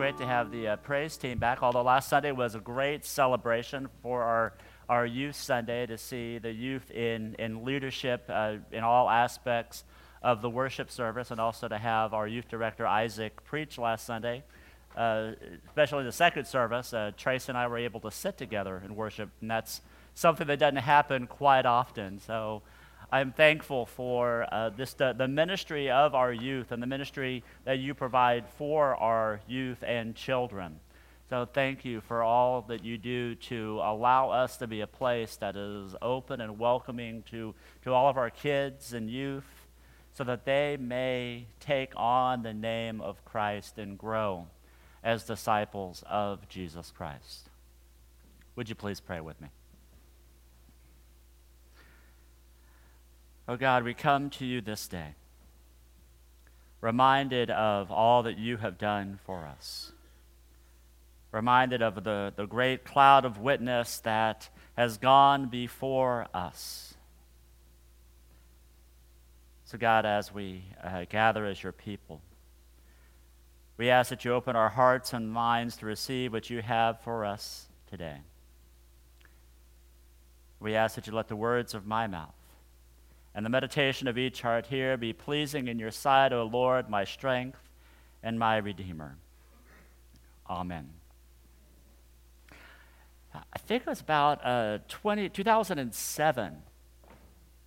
Great to have the uh, praise team back, although last Sunday was a great celebration for our, our Youth Sunday to see the youth in, in leadership uh, in all aspects of the worship service, and also to have our youth director, Isaac, preach last Sunday. Uh, especially the second service, uh, Trace and I were able to sit together and worship, and that's something that doesn't happen quite often. So I'm thankful for uh, this, the, the ministry of our youth and the ministry that you provide for our youth and children. So thank you for all that you do to allow us to be a place that is open and welcoming to, to all of our kids and youth so that they may take on the name of Christ and grow as disciples of Jesus Christ. Would you please pray with me? Oh God, we come to you this day, reminded of all that you have done for us, reminded of the, the great cloud of witness that has gone before us. So, God, as we uh, gather as your people, we ask that you open our hearts and minds to receive what you have for us today. We ask that you let the words of my mouth and the meditation of each heart here be pleasing in your sight, O Lord, my strength and my Redeemer. Amen. I think it was about uh, 20, 2007.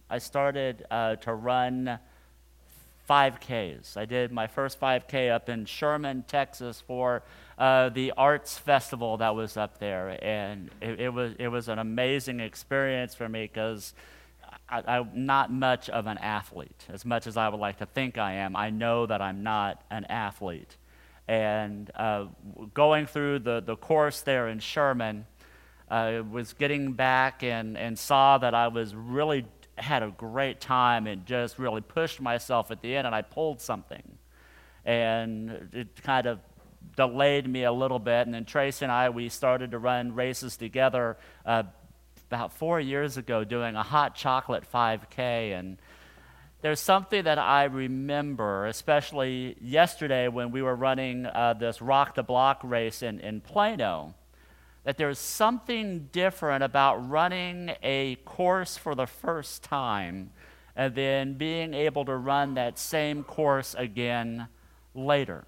I started uh, to run 5Ks. I did my first 5K up in Sherman, Texas for uh, the arts festival that was up there. And it, it, was, it was an amazing experience for me because I, am not much of an athlete. As much as I would like to think I am, I know that I'm not an athlete. And uh, going through the, the course there in Sherman, I uh, was getting back and, and saw that I was really had a great time and just really pushed myself at the end, and I pulled something. And it kind of delayed me a little bit. And then Trace and I, we started to run races together uh, about four years ago doing a hot chocolate 5K. And there's something that I remember, especially yesterday when we were running uh, this Rock the Block race in, in Plano, that there's something different about running a course for the first time and then being able to run that same course again later.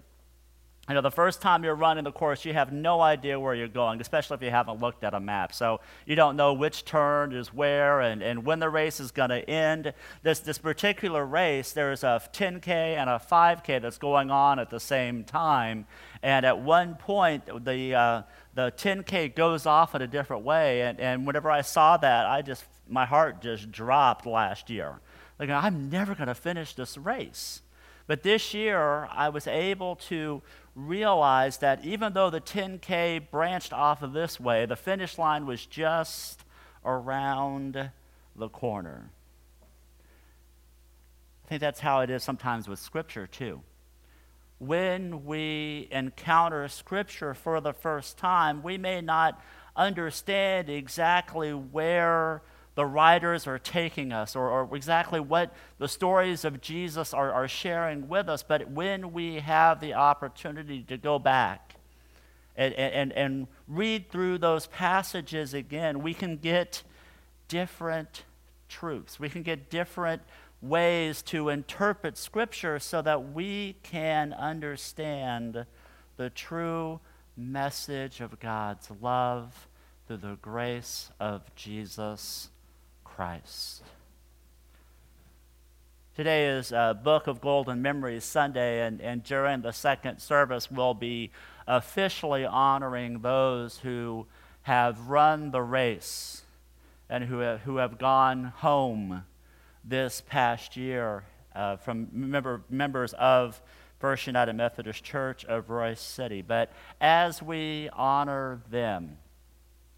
You know, the first time you're running the course, you have no idea where you're going, especially if you haven't looked at a map. So you don't know which turn is where and, and when the race is going to end. This, this particular race, there's a 10K and a 5K that's going on at the same time. And at one point, the, uh, the 10K goes off in a different way. And, and whenever I saw that, I just, my heart just dropped last year. Like, I'm never going to finish this race. But this year, I was able to realize that even though the 10K branched off of this way, the finish line was just around the corner. I think that's how it is sometimes with Scripture, too. When we encounter Scripture for the first time, we may not understand exactly where the writers are taking us or, or, exactly what the stories of Jesus are, are sharing with us. But when we have the opportunity to go back and, and, and read through those passages again, we can get different truths. We can get different ways to interpret Scripture so that we can understand the true message of God's love through the grace of Jesus Christ. Today is a Book of Golden Memories Sunday, and, and during the second service, we'll be officially honoring those who have run the race and who have, who have gone home this past year uh, from member, members of First United Methodist Church of Royse City. But as we honor them,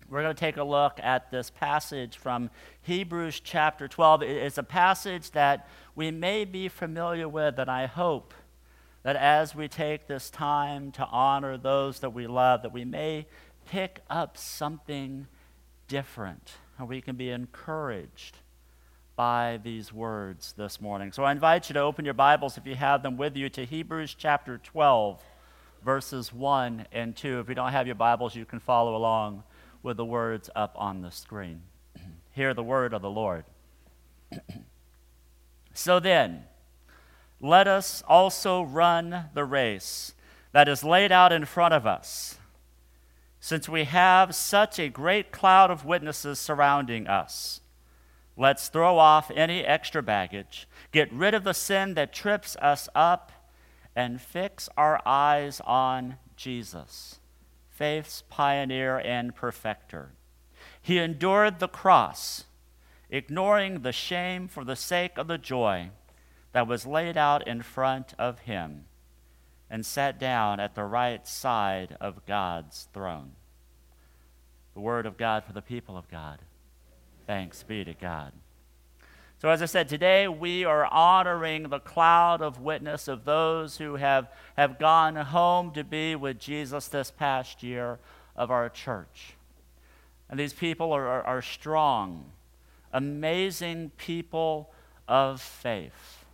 we're going to take a look at this passage from Hebrews chapter 12. It's a passage that we may be familiar with, and I hope that as we take this time to honor those that we love, that we may pick up something different, and we can be encouraged by these words this morning. So I invite you to open your Bibles, if you have them with you, to Hebrews chapter 12, verses 1 and 2. If you don't have your Bibles, you can follow along with the words up on the screen. Hear the word of the Lord. so then, let us also run the race that is laid out in front of us, since we have such a great cloud of witnesses surrounding us. Let's throw off any extra baggage, get rid of the sin that trips us up, and fix our eyes on Jesus faith's pioneer and perfecter. He endured the cross, ignoring the shame for the sake of the joy that was laid out in front of him, and sat down at the right side of God's throne. The word of God for the people of God. Thanks be to God. So, as I said, today we are honoring the cloud of witness of those who have, have gone home to be with Jesus this past year of our church. And these people are, are, are strong, amazing people of faith.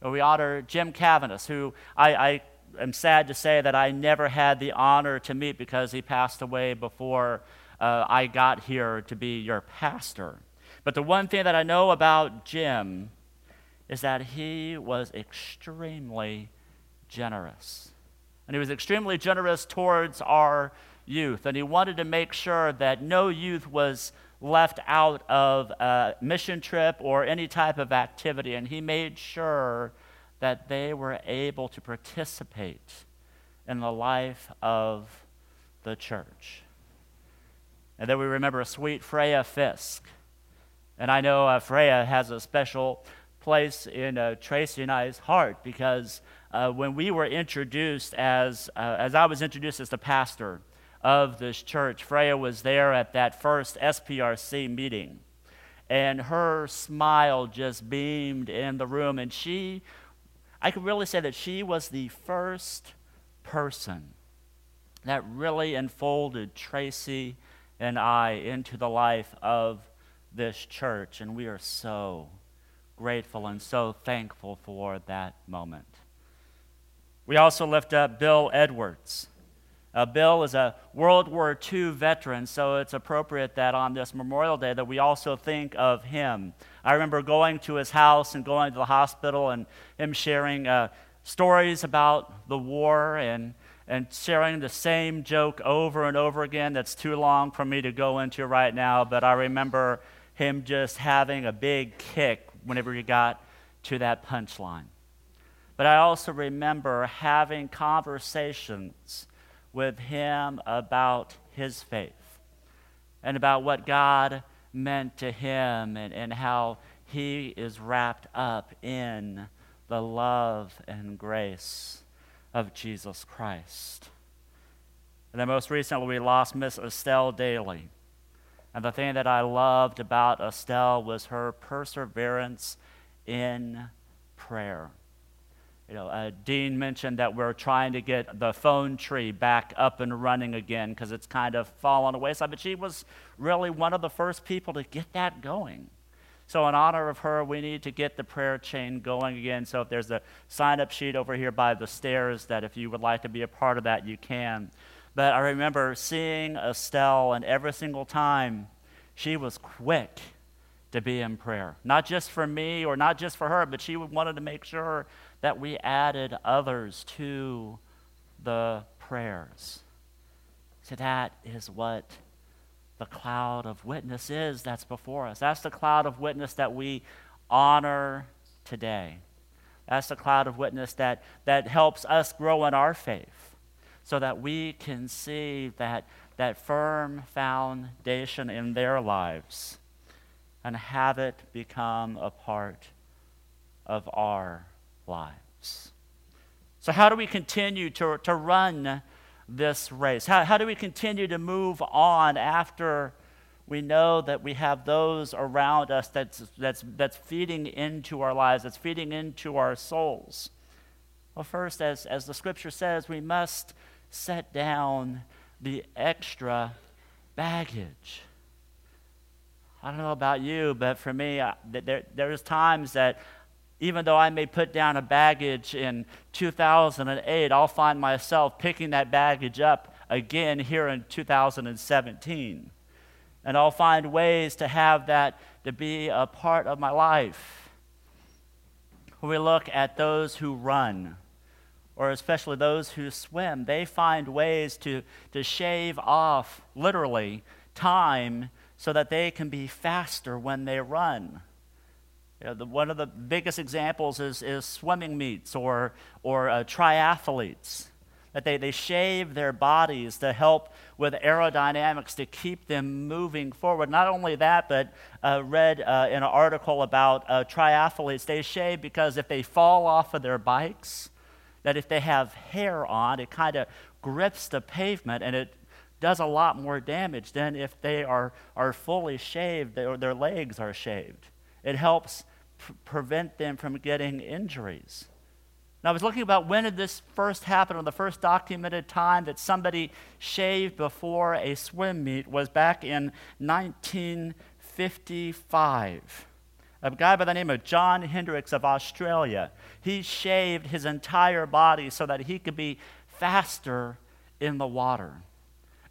We honor Jim Cavanis, who I, I am sad to say that I never had the honor to meet because he passed away before uh, I got here to be your pastor. But the one thing that I know about Jim is that he was extremely generous. And he was extremely generous towards our youth. And he wanted to make sure that no youth was left out of a mission trip or any type of activity. And he made sure that they were able to participate in the life of the church. And then we remember sweet Freya Fisk and I know uh, Freya has a special place in uh, Tracy and I's heart because uh, when we were introduced as, uh, as I was introduced as the pastor of this church, Freya was there at that first SPRC meeting. And her smile just beamed in the room. And she, I could really say that she was the first person that really enfolded Tracy and I into the life of this church, and we are so grateful and so thankful for that moment. We also lift up Bill Edwards. Uh, Bill is a World War II veteran, so it's appropriate that on this Memorial Day that we also think of him. I remember going to his house and going to the hospital and him sharing uh, stories about the war and, and sharing the same joke over and over again. That's too long for me to go into right now, but I remember him just having a big kick whenever he got to that punchline. But I also remember having conversations with him about his faith and about what God meant to him and, and how he is wrapped up in the love and grace of Jesus Christ. And then most recently, we lost Miss Estelle Daly. And the thing that I loved about Estelle was her perseverance in prayer. You know, uh, Dean mentioned that we're trying to get the phone tree back up and running again because it's kind of fallen away. But she was really one of the first people to get that going. So, in honor of her, we need to get the prayer chain going again. So, if there's a sign up sheet over here by the stairs, that if you would like to be a part of that, you can. But I remember seeing Estelle, and every single time she was quick to be in prayer. Not just for me or not just for her, but she wanted to make sure that we added others to the prayers. So that is what the cloud of witness is that's before us. That's the cloud of witness that we honor today. That's the cloud of witness that, that helps us grow in our faith so that we can see that, that firm foundation in their lives and have it become a part of our lives. So, how do we continue to, to run this race? How, how do we continue to move on after we know that we have those around us that's, that's, that's feeding into our lives, that's feeding into our souls? Well, first, as, as the scripture says, we must set down the extra baggage. I don't know about you, but for me, I, there, there's times that even though I may put down a baggage in 2008, I'll find myself picking that baggage up again here in 2017. And I'll find ways to have that to be a part of my life. We look at those who run, or especially those who swim, they find ways to, to shave off, literally, time so that they can be faster when they run. You know, the, one of the biggest examples is, is swimming meets or, or uh, triathletes. That they, they shave their bodies to help with aerodynamics to keep them moving forward. Not only that, but uh, read uh, in an article about uh, triathletes, they shave because if they fall off of their bikes, that if they have hair on, it kind of grips the pavement and it does a lot more damage than if they are, are fully shaved or their legs are shaved. It helps pr- prevent them from getting injuries. Now, I was looking about when did this first happen, or the first documented time that somebody shaved before a swim meet was back in 1955. A guy by the name of John Hendricks of Australia. He shaved his entire body so that he could be faster in the water.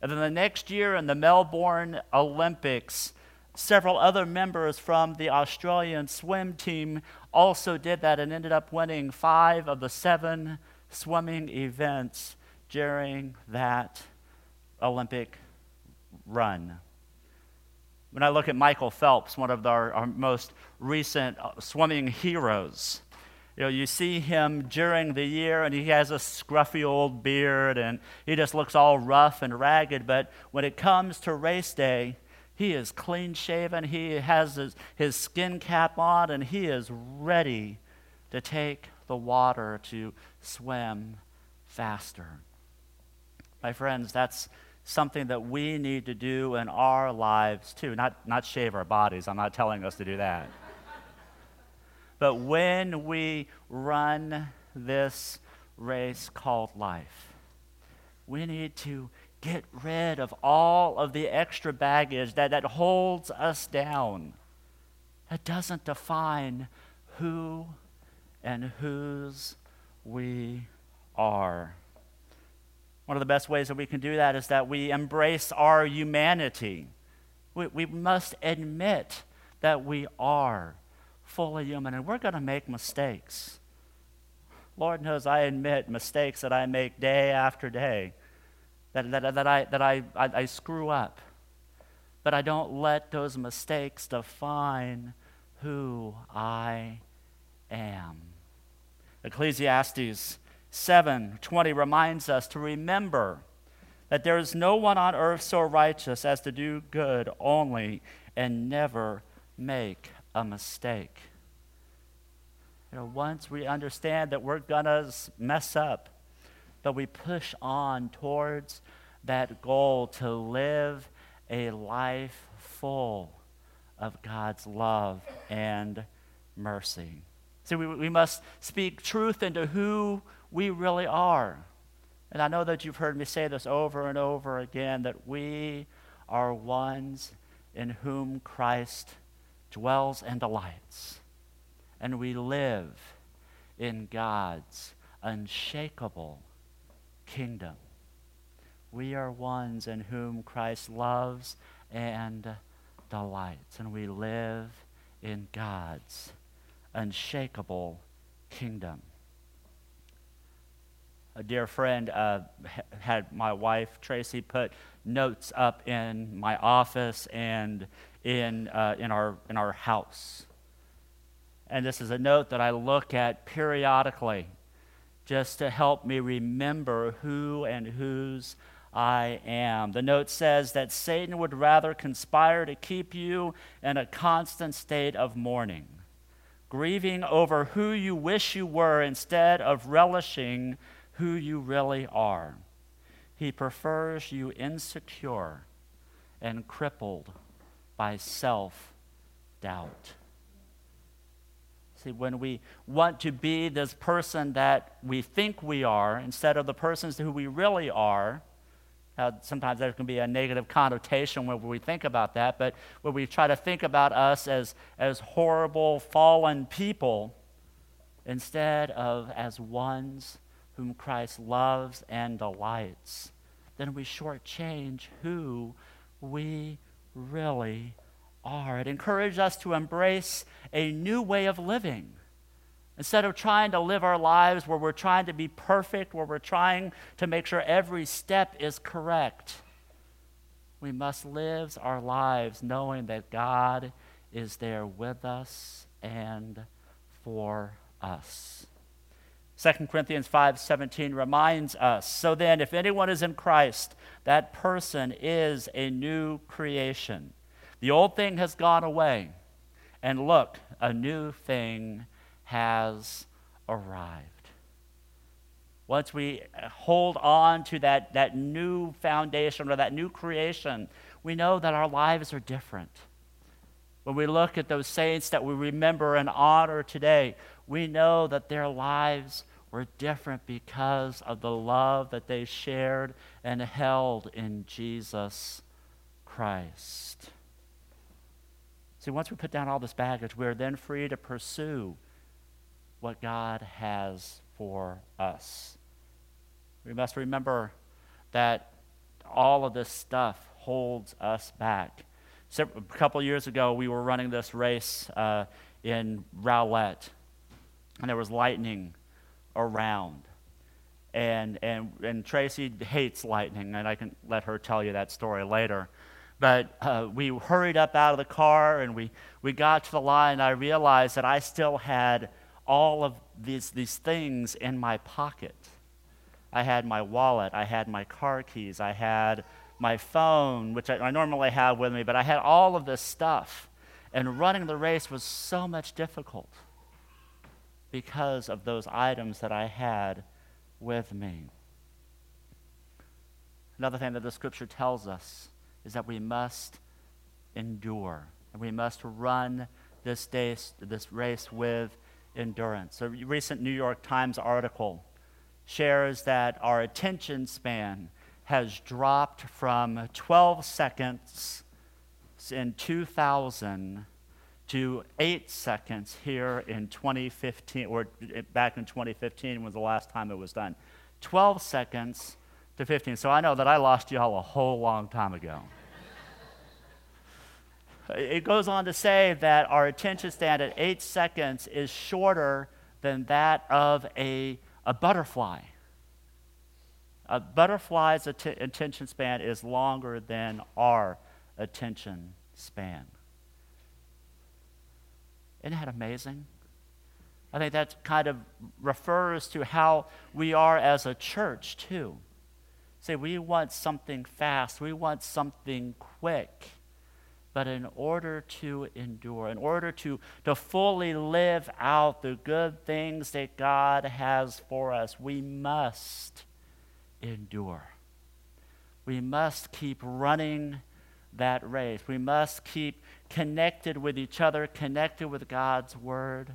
And then the next year in the Melbourne Olympics, several other members from the Australian swim team also did that and ended up winning five of the seven swimming events during that Olympic run. When I look at Michael Phelps, one of our, our most recent uh, swimming heroes, you know, you see him during the year and he has a scruffy old beard and he just looks all rough and ragged. But when it comes to race day, he is clean shaven, he has his, his skin cap on, and he is ready to take the water to swim faster. My friends, that's something that we need to do in our lives too. Not, not shave our bodies, I'm not telling us to do that. But when we run this race called life, we need to get rid of all of the extra baggage that, that holds us down. That doesn't define who and whose we are. One of the best ways that we can do that is that we embrace our humanity. We, we must admit that we are fully human, and we're going to make mistakes. Lord knows I admit mistakes that I make day after day, that, that, that, I, that I, I, I screw up. But I don't let those mistakes define who I am. Ecclesiastes 7:20 reminds us to remember that there is no one on earth so righteous as to do good only and never make a mistake. You know, once we understand that we're to mess up, but we push on towards that goal to live a life full of God's love and mercy. See, we, we must speak truth into who we really are. And I know that you've heard me say this over and over again that we are ones in whom Christ dwells and delights. And we live in God's unshakable kingdom. We are ones in whom Christ loves and delights, and we live in God's unshakable kingdom. A dear friend uh, had my wife, Tracy, put notes up in my office and in, uh, in, our, in our house. And this is a note that I look at periodically just to help me remember who and whose I am. The note says that Satan would rather conspire to keep you in a constant state of mourning grieving over who you wish you were instead of relishing who you really are. He prefers you insecure and crippled by self doubt. See, when we want to be this person that we think we are instead of the persons who we really are, uh, sometimes there can be a negative connotation when we think about that, but when we try to think about us as, as horrible, fallen people instead of as ones whom Christ loves and delights, then we shortchange who we really are. It encourages us to embrace a new way of living Instead of trying to live our lives where we're trying to be perfect, where we're trying to make sure every step is correct, we must live our lives knowing that God is there with us and for us. 2 Corinthians 5:17 reminds us, so then if anyone is in Christ, that person is a new creation. The old thing has gone away, and look, a new thing has arrived. Once we hold on to that, that new foundation or that new creation, we know that our lives are different. When we look at those saints that we remember and honor today, we know that their lives were different because of the love that they shared and held in Jesus Christ. See, once we put down all this baggage, we are then free to pursue what God has for us. We must remember that all of this stuff holds us back. A couple years ago, we were running this race uh, in Rowlett, and there was lightning around. And, and, and Tracy hates lightning, and I can let her tell you that story later. But uh, we hurried up out of the car, and we, we got to the line, and I realized that I still had all of these, these things in my pocket. I had my wallet, I had my car keys, I had my phone, which I, I normally have with me, but I had all of this stuff. And running the race was so much difficult because of those items that I had with me. Another thing that the scripture tells us is that we must endure and we must run this, day, this race with endurance. A recent New York Times article shares that our attention span has dropped from 12 seconds in 2000 to 8 seconds here in 2015, or back in 2015 was the last time it was done. 12 seconds to 15. So I know that I lost y'all a whole long time ago. It goes on to say that our attention span at eight seconds is shorter than that of a, a butterfly. A butterfly's att- attention span is longer than our attention span. Isn't that amazing? I think that kind of refers to how we are as a church, too. Say, we want something fast, we want something quick. But in order to endure, in order to, to fully live out the good things that God has for us, we must endure. We must keep running that race. We must keep connected with each other, connected with God's Word,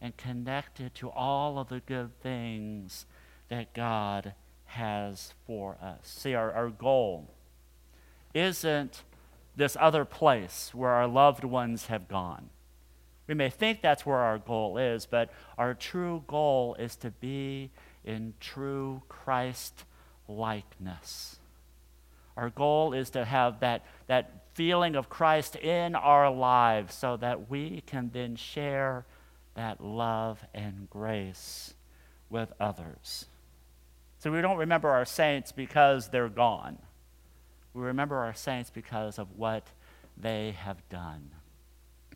and connected to all of the good things that God has for us. See, our, our goal isn't this other place where our loved ones have gone. We may think that's where our goal is, but our true goal is to be in true Christ likeness. Our goal is to have that, that feeling of Christ in our lives so that we can then share that love and grace with others. So we don't remember our saints because they're gone. We remember our saints because of what they have done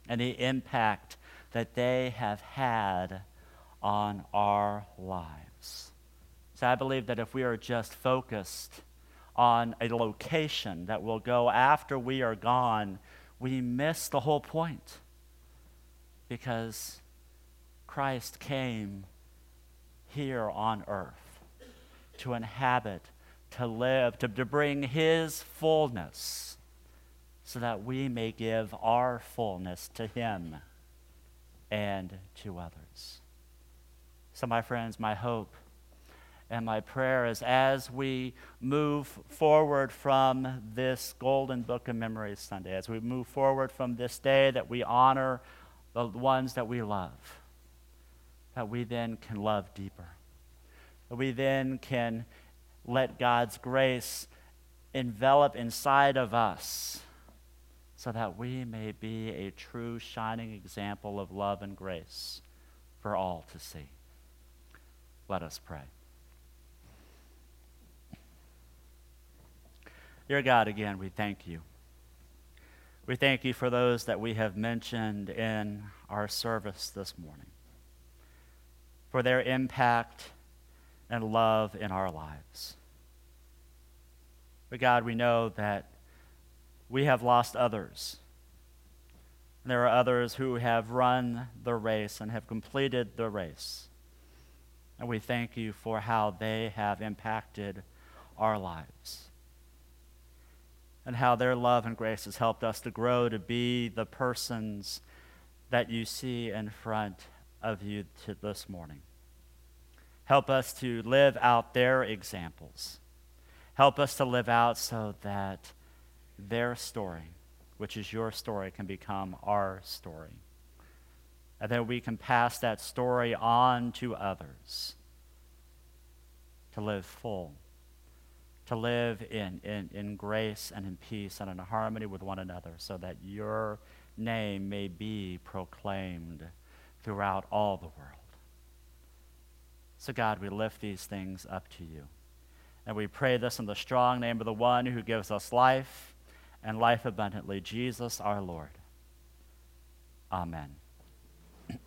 and the impact that they have had on our lives. I believe that if we are just focused on a location that will go after we are gone, we miss the whole point. Because Christ came here on earth to inhabit, to live, to, to bring his fullness so that we may give our fullness to him and to others. So, my friends, my hope and my prayer is as we move forward from this Golden Book of Memories Sunday, as we move forward from this day that we honor the ones that we love, that we then can love deeper. That we then can let God's grace envelop inside of us so that we may be a true shining example of love and grace for all to see. Let us pray. Dear God, again, we thank you. We thank you for those that we have mentioned in our service this morning, for their impact and love in our lives. But God, we know that we have lost others. There are others who have run the race and have completed the race. And we thank you for how they have impacted our lives and how their love and grace has helped us to grow to be the persons that you see in front of you this morning. Help us to live out their examples. Help us to live out so that their story, which is your story, can become our story. And that we can pass that story on to others to live full to live in, in, in grace and in peace and in harmony with one another so that your name may be proclaimed throughout all the world. So, God, we lift these things up to you. And we pray this in the strong name of the one who gives us life and life abundantly, Jesus our Lord. Amen.